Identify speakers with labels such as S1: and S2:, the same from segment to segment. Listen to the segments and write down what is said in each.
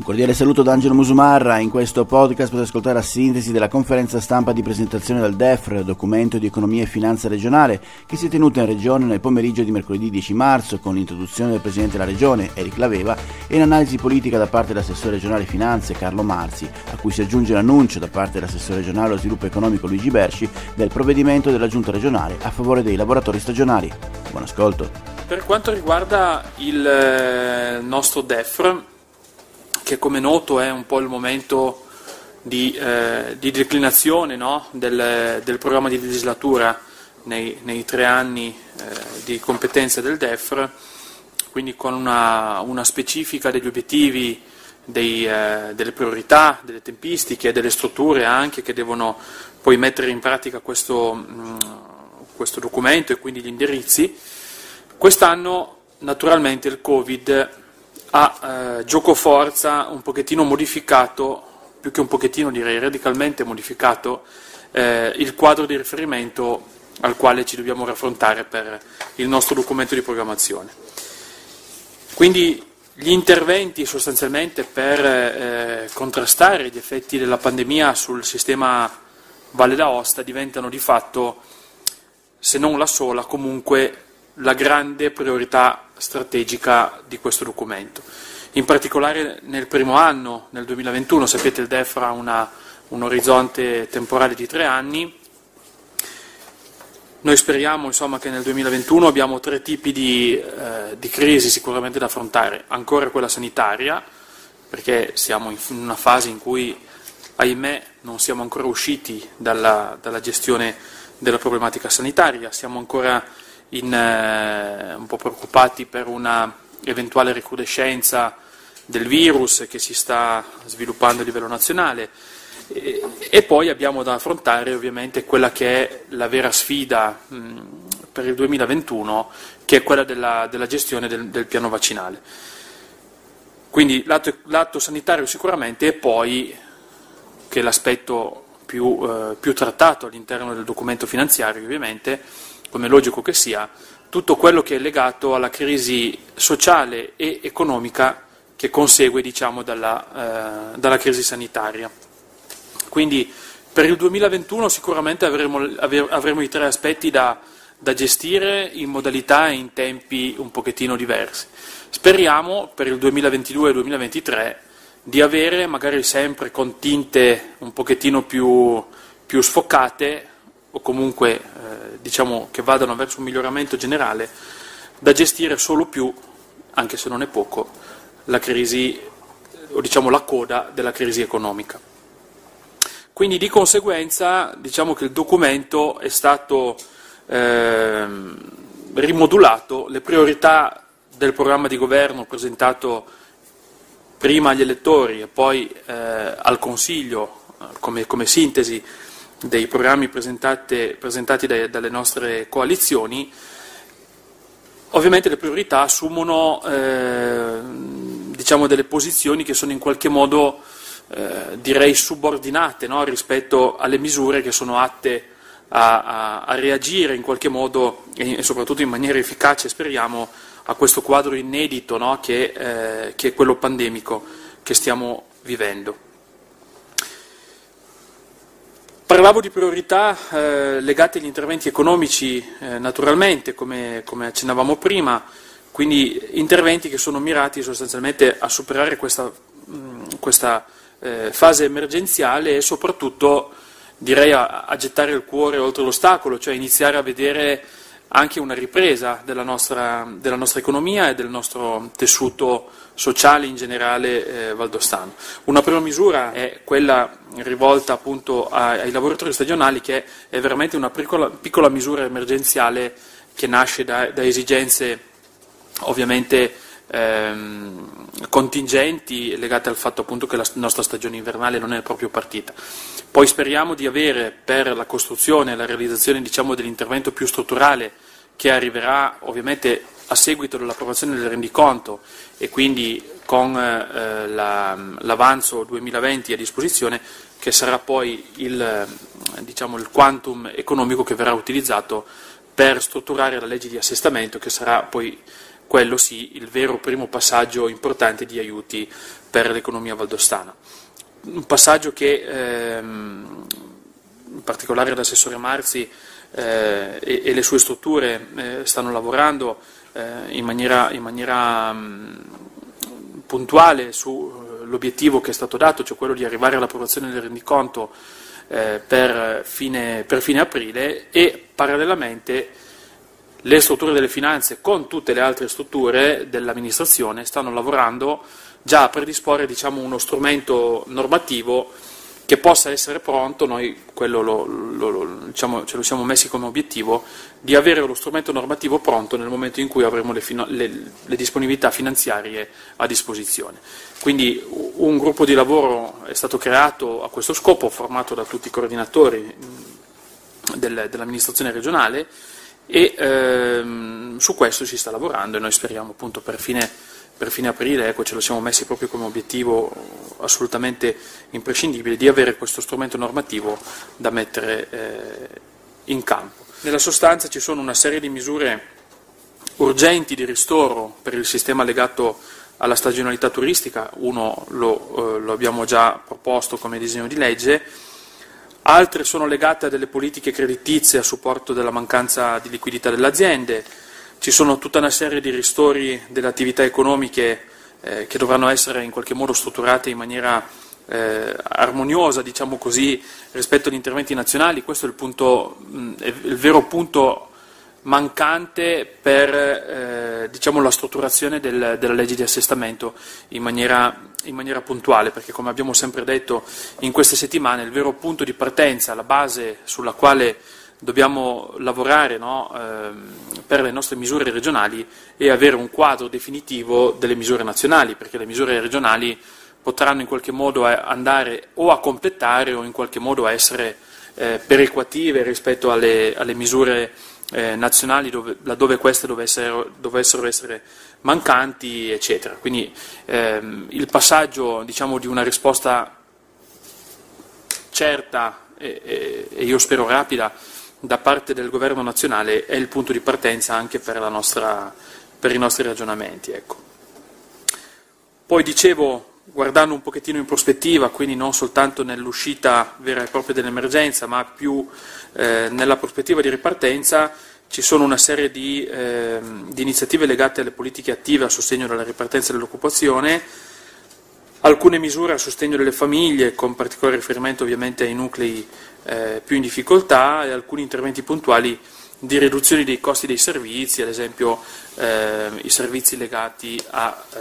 S1: Un cordiale saluto da Angelo Musumarra. In questo podcast potete ascoltare la sintesi della conferenza stampa di presentazione del DEFR, documento di economia e finanza regionale, che si è tenuta in regione nel pomeriggio di mercoledì 10 marzo con l'introduzione del presidente della regione, Eric Laveva, e l'analisi politica da parte dell'assessore regionale finanze, Carlo Marzi, a cui si aggiunge l'annuncio da parte dell'assessore regionale allo sviluppo economico Luigi Bersci del provvedimento della giunta regionale a favore dei lavoratori stagionali. Buon ascolto.
S2: Per quanto riguarda il eh, nostro DEFR, che come noto è un po' il momento di, eh, di declinazione no? del, del, programma di legislatura nei, nei tre anni eh, di competenza del DEFR, quindi con una, una specifica degli obiettivi, dei, eh, delle priorità, delle tempistiche, delle strutture anche che devono poi mettere in pratica questo, mh, mm, questo documento e quindi gli indirizzi. Quest'anno naturalmente il Covid ha eh, gioco forza un pochettino modificato, più che un pochettino direi radicalmente modificato, eh, il quadro di riferimento al quale ci dobbiamo raffrontare per il nostro documento di programmazione. Quindi gli interventi sostanzialmente per eh, contrastare gli effetti della pandemia sul sistema Valle d'Aosta diventano di fatto, se non la sola, comunque la grande priorità strategica di questo documento. In particolare nel primo anno, nel 2021, sapete il DEF ha una, un orizzonte temporale di tre anni, noi speriamo insomma, che nel 2021 abbiamo tre tipi di, eh, di, crisi sicuramente da affrontare, ancora quella sanitaria, perché siamo in una fase in cui, ahimè, non siamo ancora usciti dalla, dalla gestione della problematica sanitaria, siamo ancora in, eh, un po' preoccupati per una eventuale recrudescenza del virus che si sta sviluppando a livello nazionale e, e poi abbiamo da affrontare ovviamente quella che è la vera sfida mh, per il 2021 che è quella della, della gestione del, del, piano vaccinale. Quindi l'atto, l'atto, sanitario sicuramente e poi che è l'aspetto più, eh, più trattato all'interno del documento finanziario ovviamente come logico che sia, tutto quello che è legato alla crisi sociale e economica che consegue diciamo, dalla, eh, dalla, crisi sanitaria. Quindi per il 2021 sicuramente avremo, avremo i tre aspetti da, da, gestire in modalità e in tempi un pochettino diversi. Speriamo per il 2022 e 2023 di avere magari sempre con tinte un pochettino più, più sfocate o comunque eh, diciamo, che vadano verso un miglioramento generale, da gestire solo più, anche se non è poco, la crisi o diciamo la coda della crisi economica. Quindi di conseguenza diciamo che il documento è stato eh, rimodulato, le priorità del programma di governo presentato prima agli elettori e poi eh, al Consiglio eh, come, come sintesi dei programmi presentati dai, dalle nostre coalizioni, ovviamente le priorità assumono eh, diciamo delle posizioni che sono in qualche modo eh, direi subordinate no? rispetto alle misure che sono atte a, a, a reagire in qualche modo e, soprattutto in maniera efficace, speriamo, a questo quadro inedito no? che, eh, che è quello pandemico che stiamo vivendo. Parlavo di priorità eh, legate agli interventi economici, eh, naturalmente, come, come, accennavamo prima, quindi interventi che sono mirati sostanzialmente a superare questa, mh, mm, questa eh, fase emergenziale e soprattutto direi a, a, gettare il cuore oltre l'ostacolo, cioè iniziare a vedere anche una ripresa della nostra, della nostra economia e del nostro tessuto sociale in generale eh, valdostano. Una prima misura è quella rivolta appunto ai, ai lavoratori stagionali che è veramente una piccola, piccola misura emergenziale che nasce da, da esigenze ovviamente ehm, contingenti legate al fatto appunto che la nostra stagione invernale non è proprio partita. Poi speriamo di avere per la costruzione e la realizzazione diciamo, dell'intervento più strutturale che arriverà ovviamente a seguito dell'approvazione del rendiconto e quindi con eh, la, l'avanzo 2020 a disposizione, che sarà poi il, diciamo, il quantum economico che verrà utilizzato per strutturare la legge di assestamento, che sarà poi quello sì il vero primo passaggio importante di aiuti per l'economia valdostana. Un passaggio che ehm, in particolare l'assessore Marzi eh, e, e, le sue strutture eh, stanno lavorando eh, in maniera, in maniera mh, puntuale sull'obiettivo che è stato dato, cioè quello di arrivare all'approvazione del rendiconto eh, per fine, per fine aprile e parallelamente le strutture delle finanze con tutte le altre strutture dell'amministrazione stanno lavorando già a predisporre diciamo, uno strumento normativo che possa essere pronto, noi quello lo, lo, lo, diciamo, ce lo siamo messi come obiettivo, di avere lo strumento normativo pronto nel momento in cui avremo le, le, le disponibilità finanziarie a disposizione. Quindi un gruppo di lavoro è stato creato a questo scopo, formato da tutti i coordinatori del, dell'amministrazione regionale e ehm, su questo si sta lavorando e noi speriamo appunto per fine per fine aprile, ecco, ce lo siamo messi proprio come obiettivo assolutamente imprescindibile di avere questo strumento normativo da mettere eh, in campo. Nella sostanza ci sono una serie di misure urgenti di ristoro per il sistema legato alla stagionalità turistica, uno lo, eh, lo abbiamo già proposto come disegno di legge, altre sono legate a delle politiche creditizie a supporto della mancanza di liquidità delle aziende, ci sono tutta una serie di ristori delle attività economiche eh, che dovranno essere in qualche modo strutturate in maniera eh, armoniosa, diciamo così, rispetto agli interventi nazionali. Questo è il, punto, mh, è il vero punto mancante per eh, diciamo, la strutturazione del, della legge di assestamento in maniera, in maniera, puntuale, perché come abbiamo sempre detto in queste settimane il vero punto di partenza, la base sulla quale dobbiamo lavorare no, ehm, per le nostre misure regionali e avere un quadro definitivo delle misure nazionali, perché le misure regionali potranno in qualche modo eh, andare o a completare o in qualche modo a essere eh, perequative rispetto alle, alle misure eh, nazionali dove, laddove queste dovessero, dovessero, essere mancanti, eccetera. Quindi ehm, il passaggio diciamo, di una risposta certa e, e, e io spero rapida da parte del governo nazionale è il punto di partenza anche per, nostra, per i nostri ragionamenti. Ecco. Poi dicevo, guardando un pochettino in prospettiva, quindi non soltanto nell'uscita vera e propria dell'emergenza, ma più eh, nella prospettiva di ripartenza, ci sono una serie di, eh, di iniziative legate alle politiche attive a sostegno della ripartenza dell'occupazione, alcune misure a sostegno delle famiglie, con particolare riferimento ovviamente ai nuclei eh, più in difficoltà e alcuni interventi puntuali di riduzione dei costi dei servizi, ad esempio eh, i servizi legati a, eh,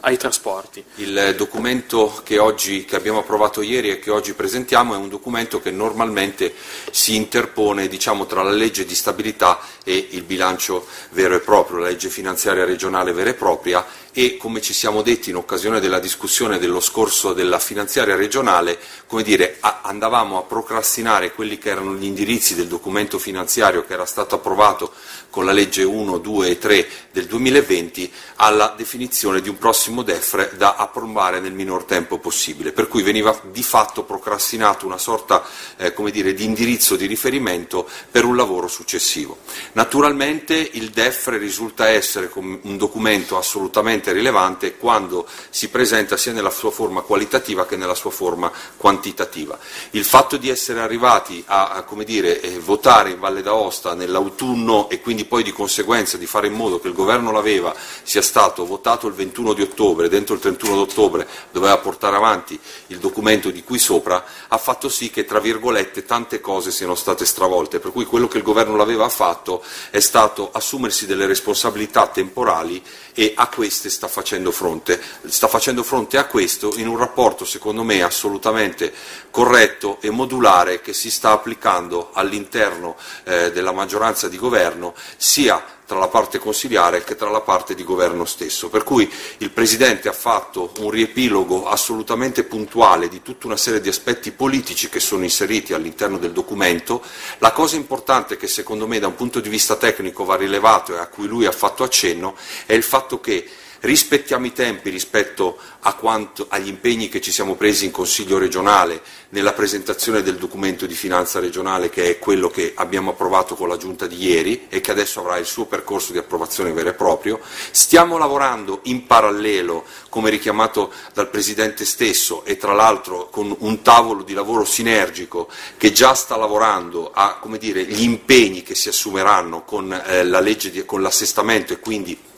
S2: ai trasporti.
S3: Il documento che, oggi, che abbiamo approvato ieri e che oggi presentiamo è un documento che normalmente si interpone diciamo, tra la legge di stabilità e il bilancio vero e proprio, la legge finanziaria regionale vera e propria e come ci siamo detti in occasione della discussione dello scorso della finanziaria regionale, dire, a, andavamo a procrastinare quelli che erano gli indirizzi del documento finanziario che era stato approvato con la legge 1, 2 e 3 del 2020 alla definizione di un prossimo DEFRE da approvare nel minor tempo possibile, per cui veniva di fatto procrastinato una sorta eh, dire, di indirizzo di riferimento per un lavoro successivo. Naturalmente il DEFRE risulta essere un documento assolutamente rilevante quando si presenta sia nella sua forma qualitativa che nella sua forma quantitativa. Il fatto di essere arrivati a, a dire, eh, votare in Valle d'Aosta nell'autunno e quindi poi di conseguenza di fare in modo che il governo l'aveva sia stato votato il 21 di ottobre, dentro il 31 di ottobre doveva portare avanti il documento di qui sopra, ha fatto sì che tra virgolette tante cose siano state stravolte, per cui quello che il governo l'aveva fatto è stato assumersi delle responsabilità temporali e a queste sta facendo fronte. Sta facendo fronte a questo in un rapporto secondo me assolutamente corretto e modulare che si sta applicando all'interno eh, della maggioranza di governo sia tra la parte consiliare che tra la parte di governo stesso. Per cui il Presidente ha fatto un riepilogo assolutamente puntuale di tutta una serie di aspetti politici che sono inseriti all'interno del documento. La cosa importante che secondo me da un punto di vista tecnico va rilevato e a cui lui ha fatto accenno è il fatto che rispettiamo i tempi rispetto quanto, agli impegni che ci siamo presi in Consiglio regionale nella presentazione del documento di finanza regionale che è quello che abbiamo approvato con la Giunta di ieri e che adesso avrà il suo percorso di approvazione vero e proprio. Stiamo lavorando in parallelo, come richiamato dal Presidente stesso, e tra l'altro con un tavolo di lavoro sinergico che già sta lavorando a dire, gli impegni che si assumeranno con, eh, la con l'assestamento e quindi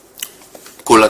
S3: con la,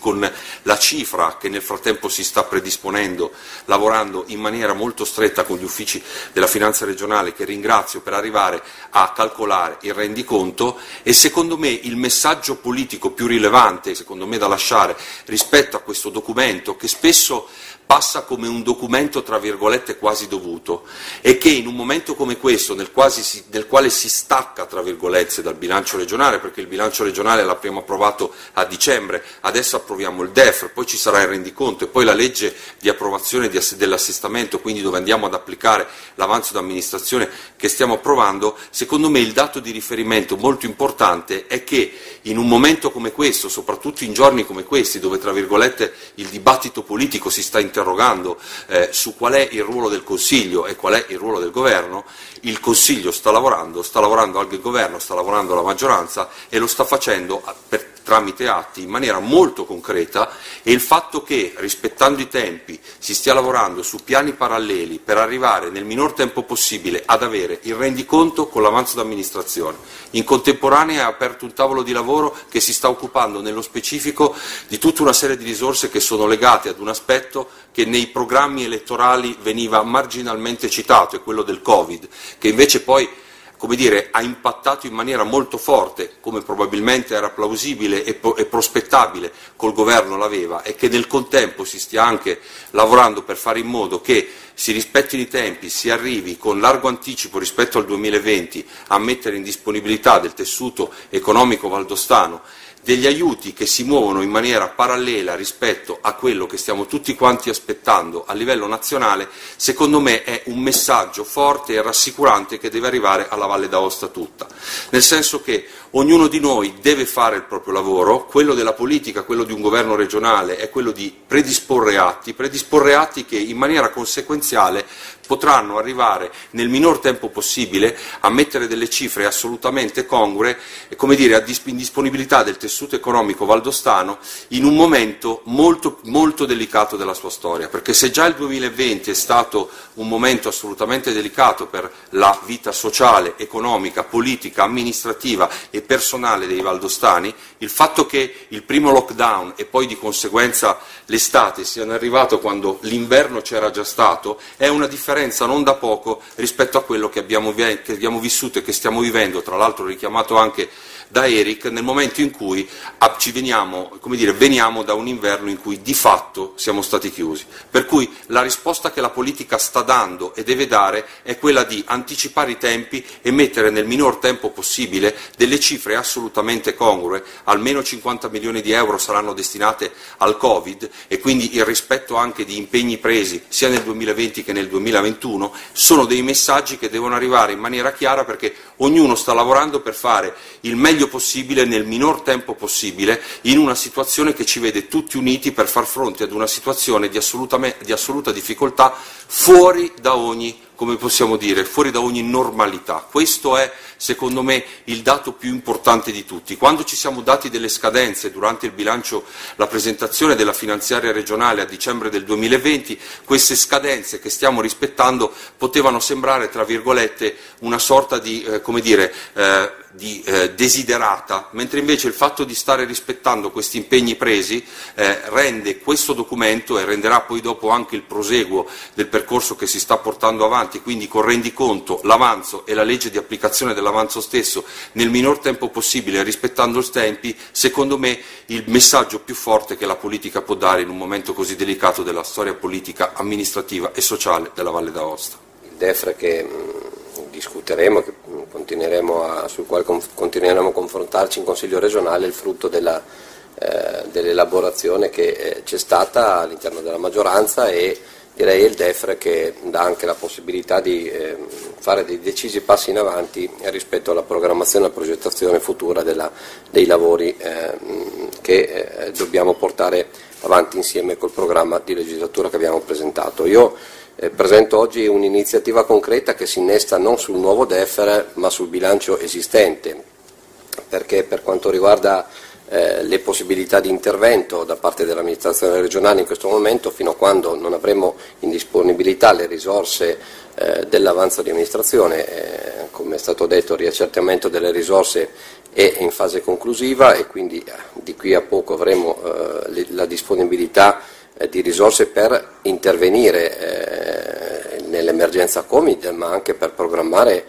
S3: con la, cifra che nel frattempo si sta predisponendo, lavorando in maniera molto stretta con gli uffici della finanza regionale, che ringrazio per arrivare a calcolare il rendiconto. E secondo me il messaggio politico più rilevante, secondo me da lasciare rispetto a questo documento, che spesso passa come un documento tra virgolette quasi dovuto e che in un momento come questo nel, si, nel quale si stacca tra virgolette dal bilancio regionale perché il bilancio regionale l'abbiamo approvato a dicembre, adesso approviamo il DEF, poi ci sarà il rendiconto e poi la legge di approvazione dell'assestamento, quindi dove andiamo ad applicare l'avanzo d'amministrazione che stiamo approvando, secondo me il dato di riferimento molto importante è che in un momento come questo, soprattutto in giorni come questi, dove tra virgolette il dibattito politico si sta interrogando eh, su qual è il ruolo del Consiglio e qual è il ruolo del Governo, il Consiglio sta lavorando, sta lavorando anche il Governo, sta lavorando la maggioranza e lo sta facendo per tramite atti in maniera molto concreta e il fatto che, rispettando i tempi, si stia lavorando su piani paralleli per arrivare nel minor tempo possibile ad avere il rendiconto con l'avanzo d'amministrazione. In contemporanea è aperto un tavolo di lavoro che si sta occupando nello specifico di tutta una serie di risorse che sono legate ad un aspetto che nei programmi elettorali veniva marginalmente citato, è quello del Covid, che invece poi come dire, ha impattato in maniera molto forte, come probabilmente era plausibile e, po- e prospettabile col governo l'aveva, e che nel contempo si stia anche lavorando per fare in modo che si rispettino i tempi, si arrivi con largo anticipo rispetto al 2020 a mettere in disponibilità del tessuto economico valdostano degli aiuti che si muovono in maniera parallela rispetto a quello che stiamo tutti quanti aspettando a livello nazionale, secondo me è un messaggio forte e rassicurante che deve arrivare alla Valle d'Aosta tutta. Nel senso che ognuno di noi deve fare il proprio lavoro, quello della politica, quello di un governo regionale è quello di predisporre atti, predisporre atti che in maniera conseguenziale potranno arrivare nel minor tempo possibile a mettere delle cifre assolutamente congrue come dire, in disponibilità del tessuto economico valdostano in un momento molto, molto delicato della sua storia, perché se già il 2020 è stato un momento assolutamente delicato per la vita sociale, economica, politica, amministrativa e personale dei valdostani, il fatto che il primo lockdown e poi di conseguenza l'estate siano arrivato quando l'inverno c'era già stato è una differenza non da poco rispetto a quello che abbiamo, che abbiamo vissuto e che stiamo vivendo, tra l'altro richiamato anche da Eric nel momento in cui ci veniamo, dire, veniamo, da un inverno in cui di fatto siamo stati chiusi. Per cui la risposta che la politica sta dando e deve dare è quella di anticipare i tempi e mettere nel minor tempo possibile delle cifre assolutamente congrue, almeno 50 milioni di euro saranno destinate al Covid e quindi il rispetto anche di impegni presi sia nel 2020 che nel 2021 sono dei messaggi che devono arrivare in maniera chiara perché ognuno sta lavorando per fare il meglio meglio possibile, nel minor tempo possibile, in una situazione che ci vede tutti uniti per far fronte ad una situazione di, di assoluta difficoltà fuori da ogni come possiamo dire, fuori da ogni normalità. Questo è, secondo me, il dato più importante di tutti. Quando ci siamo dati delle scadenze durante il bilancio, la presentazione della finanziaria regionale a dicembre del 2020, queste scadenze che stiamo rispettando potevano sembrare, tra virgolette, una sorta di, eh, come dire, eh, di, eh, desiderata, mentre invece il fatto di stare rispettando questi impegni presi eh, rende questo documento e renderà poi dopo anche il proseguo del percorso che si sta portando avanti quindi con rendiconto, l'avanzo e la legge di applicazione dell'avanzo stesso nel minor tempo possibile, rispettando i tempi, secondo me il messaggio più forte che la politica può dare in un momento così delicato della storia politica, amministrativa e sociale della Valle d'Aosta.
S4: Il DEFRE che mh, discuteremo, che, mh, a, sul quale con, continueremo a confrontarci in Consiglio regionale, è il frutto della, eh, dell'elaborazione che eh, c'è stata all'interno della maggioranza e direi il DEFRE che dà anche la possibilità di eh, fare dei decisi passi in avanti rispetto alla programmazione e progettazione futura della, dei lavori eh, che eh, dobbiamo portare avanti insieme col programma di legislatura che abbiamo presentato. Io eh, presento oggi un'iniziativa concreta che si innesta non sul nuovo DEFRE ma sul bilancio esistente, perché per quanto riguarda eh, le possibilità di intervento da parte dell'amministrazione regionale in questo momento, fino a quando non avremo in disponibilità le risorse eh, dell'avanzo di amministrazione, eh, come è stato detto il riaccertamento delle risorse è in fase conclusiva e quindi eh, di qui a poco avremo eh, la disponibilità eh, di risorse per intervenire nell'emergenza Covid, ma anche per programmare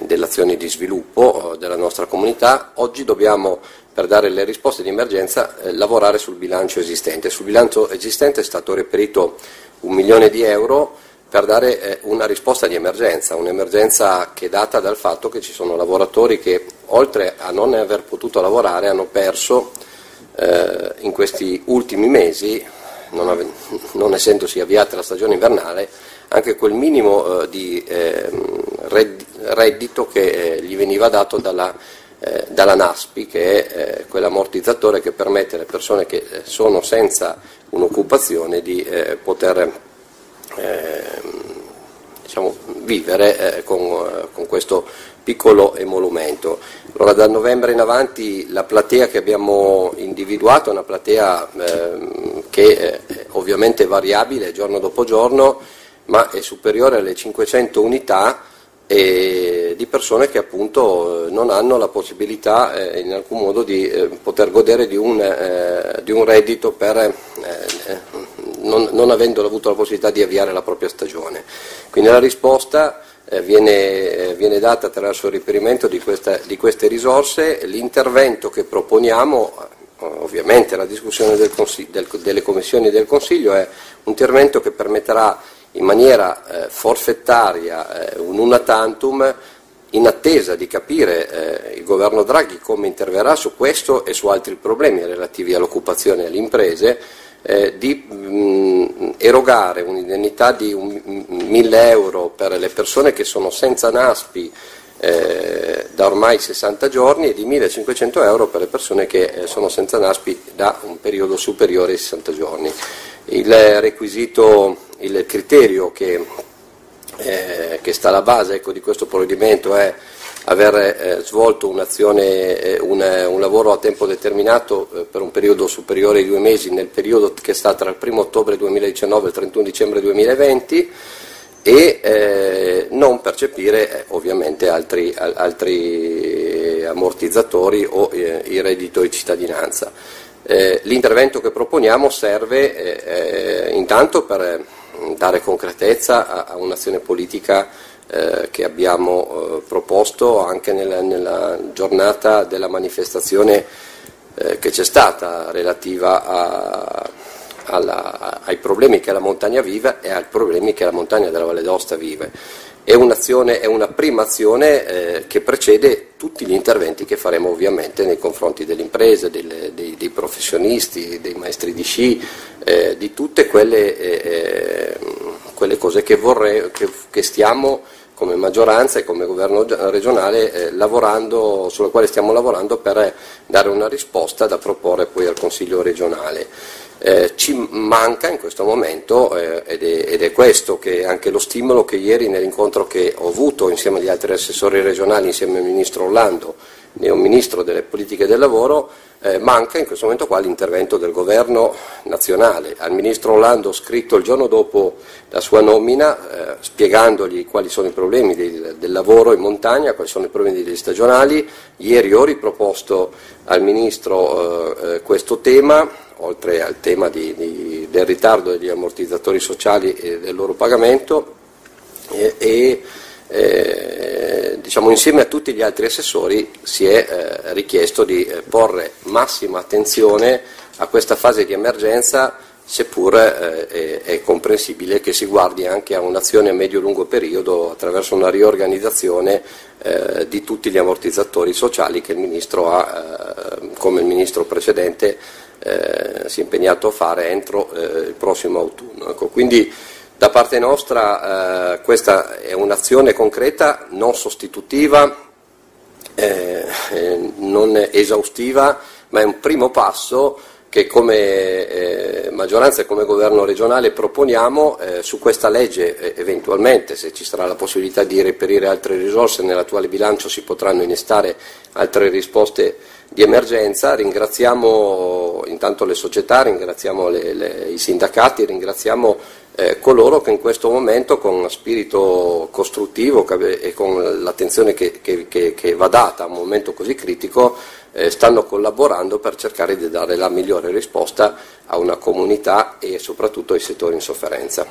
S4: delle azioni di sviluppo della nostra comunità. Oggi dobbiamo per dare le risposte di emergenza eh, lavorare sul bilancio esistente. Sul bilancio esistente è stato reperito un milione di euro per dare eh, una risposta di emergenza, un'emergenza che è data dal fatto che ci sono lavoratori che oltre a non aver potuto lavorare hanno perso eh, in questi ultimi mesi, non, ave- non, essendosi avviata la stagione invernale, anche quel minimo eh, di ehm, reddito che eh, gli veniva dato dalla eh, dalla NASPI, che è eh, quell'ammortizzatore che permette alle persone che eh, sono senza un'occupazione di eh, poter ehm, diciamo, vivere eh, con, con, questo piccolo emolumento. Allora, da novembre in avanti la platea che abbiamo individuato è una platea ehm, che è ovviamente variabile giorno dopo giorno, ma è superiore alle 500 unità e di persone che appunto non hanno la possibilità eh, in alcun modo di eh, poter godere di un, eh, di un reddito per, non, non, avendo avuto la possibilità di avviare la propria stagione. Quindi la risposta viene, viene, data attraverso il riperimento di, questa, di queste risorse, l'intervento che proponiamo ovviamente la discussione del del, delle commissioni del Consiglio è un intervento che permetterà in maniera eh, forfettaria, eh, un una tantum, in attesa di capire eh, il governo Draghi come interverrà su questo e su altri problemi relativi all'occupazione e alle imprese, eh, di mh, erogare un'indennità di un, 1000 euro per le persone che sono senza NASPI eh, da ormai 60 giorni e di 1500 euro per le persone che eh, sono senza NASPI da un periodo superiore ai 60 giorni. Il requisito il criterio che, eh, che sta alla base ecco, di questo provvedimento è aver eh, svolto eh, un, un, lavoro a tempo determinato eh, per un periodo superiore ai due mesi nel periodo che sta tra il 1 ottobre 2019 e il 31 dicembre 2020 e eh, non percepire eh, ovviamente altri, altri, ammortizzatori o il reddito di cittadinanza. l'intervento che proponiamo serve intanto per dare concretezza a, a un'azione politica eh, che abbiamo eh, proposto anche nella, nella, giornata della manifestazione eh, che c'è stata relativa a, alla, ai problemi che la montagna vive e ai problemi che la montagna della Valle d'Osta vive. È, è una prima azione eh, che precede tutti gli interventi che faremo ovviamente nei confronti delle imprese, delle, dei, dei, professionisti, dei maestri di sci, eh, di tutte quelle, eh, eh quelle cose che, vorrei, che, che, stiamo come maggioranza e come governo regionale eh, lavorando, sulle quali stiamo lavorando per dare una risposta da proporre poi al Consiglio regionale. Eh, ci manca in questo momento, eh, ed, è, ed, è, questo che anche lo stimolo che ieri nell'incontro che ho avuto insieme agli altri assessori regionali, insieme al Ministro Orlando, neo Ministro delle Politiche del Lavoro, eh, manca in questo momento qua l'intervento del Governo nazionale. Al Ministro Orlando ho scritto il giorno dopo la sua nomina eh, spiegandogli quali sono i problemi del, del, lavoro in montagna, quali sono i problemi degli stagionali. Ieri ho riproposto al Ministro eh, eh questo tema oltre al tema di, di, del ritardo degli ammortizzatori sociali e del loro pagamento e, e eh, diciamo, insieme a tutti gli altri assessori si è eh, richiesto di eh, porre massima attenzione a questa fase di emergenza seppur eh, è, è, comprensibile che si guardi anche a un'azione a medio-lungo periodo attraverso una riorganizzazione eh, di tutti gli ammortizzatori sociali che il Ministro ha, come il Ministro precedente, si è impegnato a fare entro il prossimo autunno. Ecco, quindi Da parte nostra eh, questa è un'azione concreta, non sostitutiva, eh, eh non esaustiva, ma è un primo passo che come eh, maggioranza e come governo regionale proponiamo eh, su questa legge eventualmente se ci sarà la possibilità di reperire altre risorse nell'attuale bilancio si potranno innestare altre risposte di emergenza. Ringraziamo intanto le società, ringraziamo le, le, i sindacati, ringraziamo eh, coloro che in questo momento con spirito costruttivo e con l'attenzione che, che, che, che va data a un momento così critico eh, stanno collaborando per cercare di dare la migliore risposta a una comunità e soprattutto ai settori in sofferenza.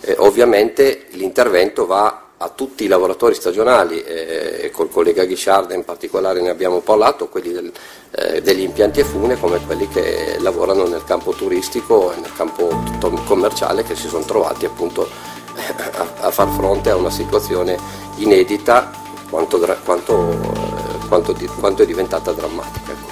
S4: Eh, ovviamente l'intervento va a tutti i lavoratori stagionali eh, e col collega Ghisciarda in particolare ne abbiamo parlato, quelli del, eh, degli impianti e fune come quelli che lavorano nel campo turistico e nel campo commerciale che si sono trovati appunto a, a far fronte a una situazione inedita quanto, quanto, eh, quanto, quanto è diventata drammatica.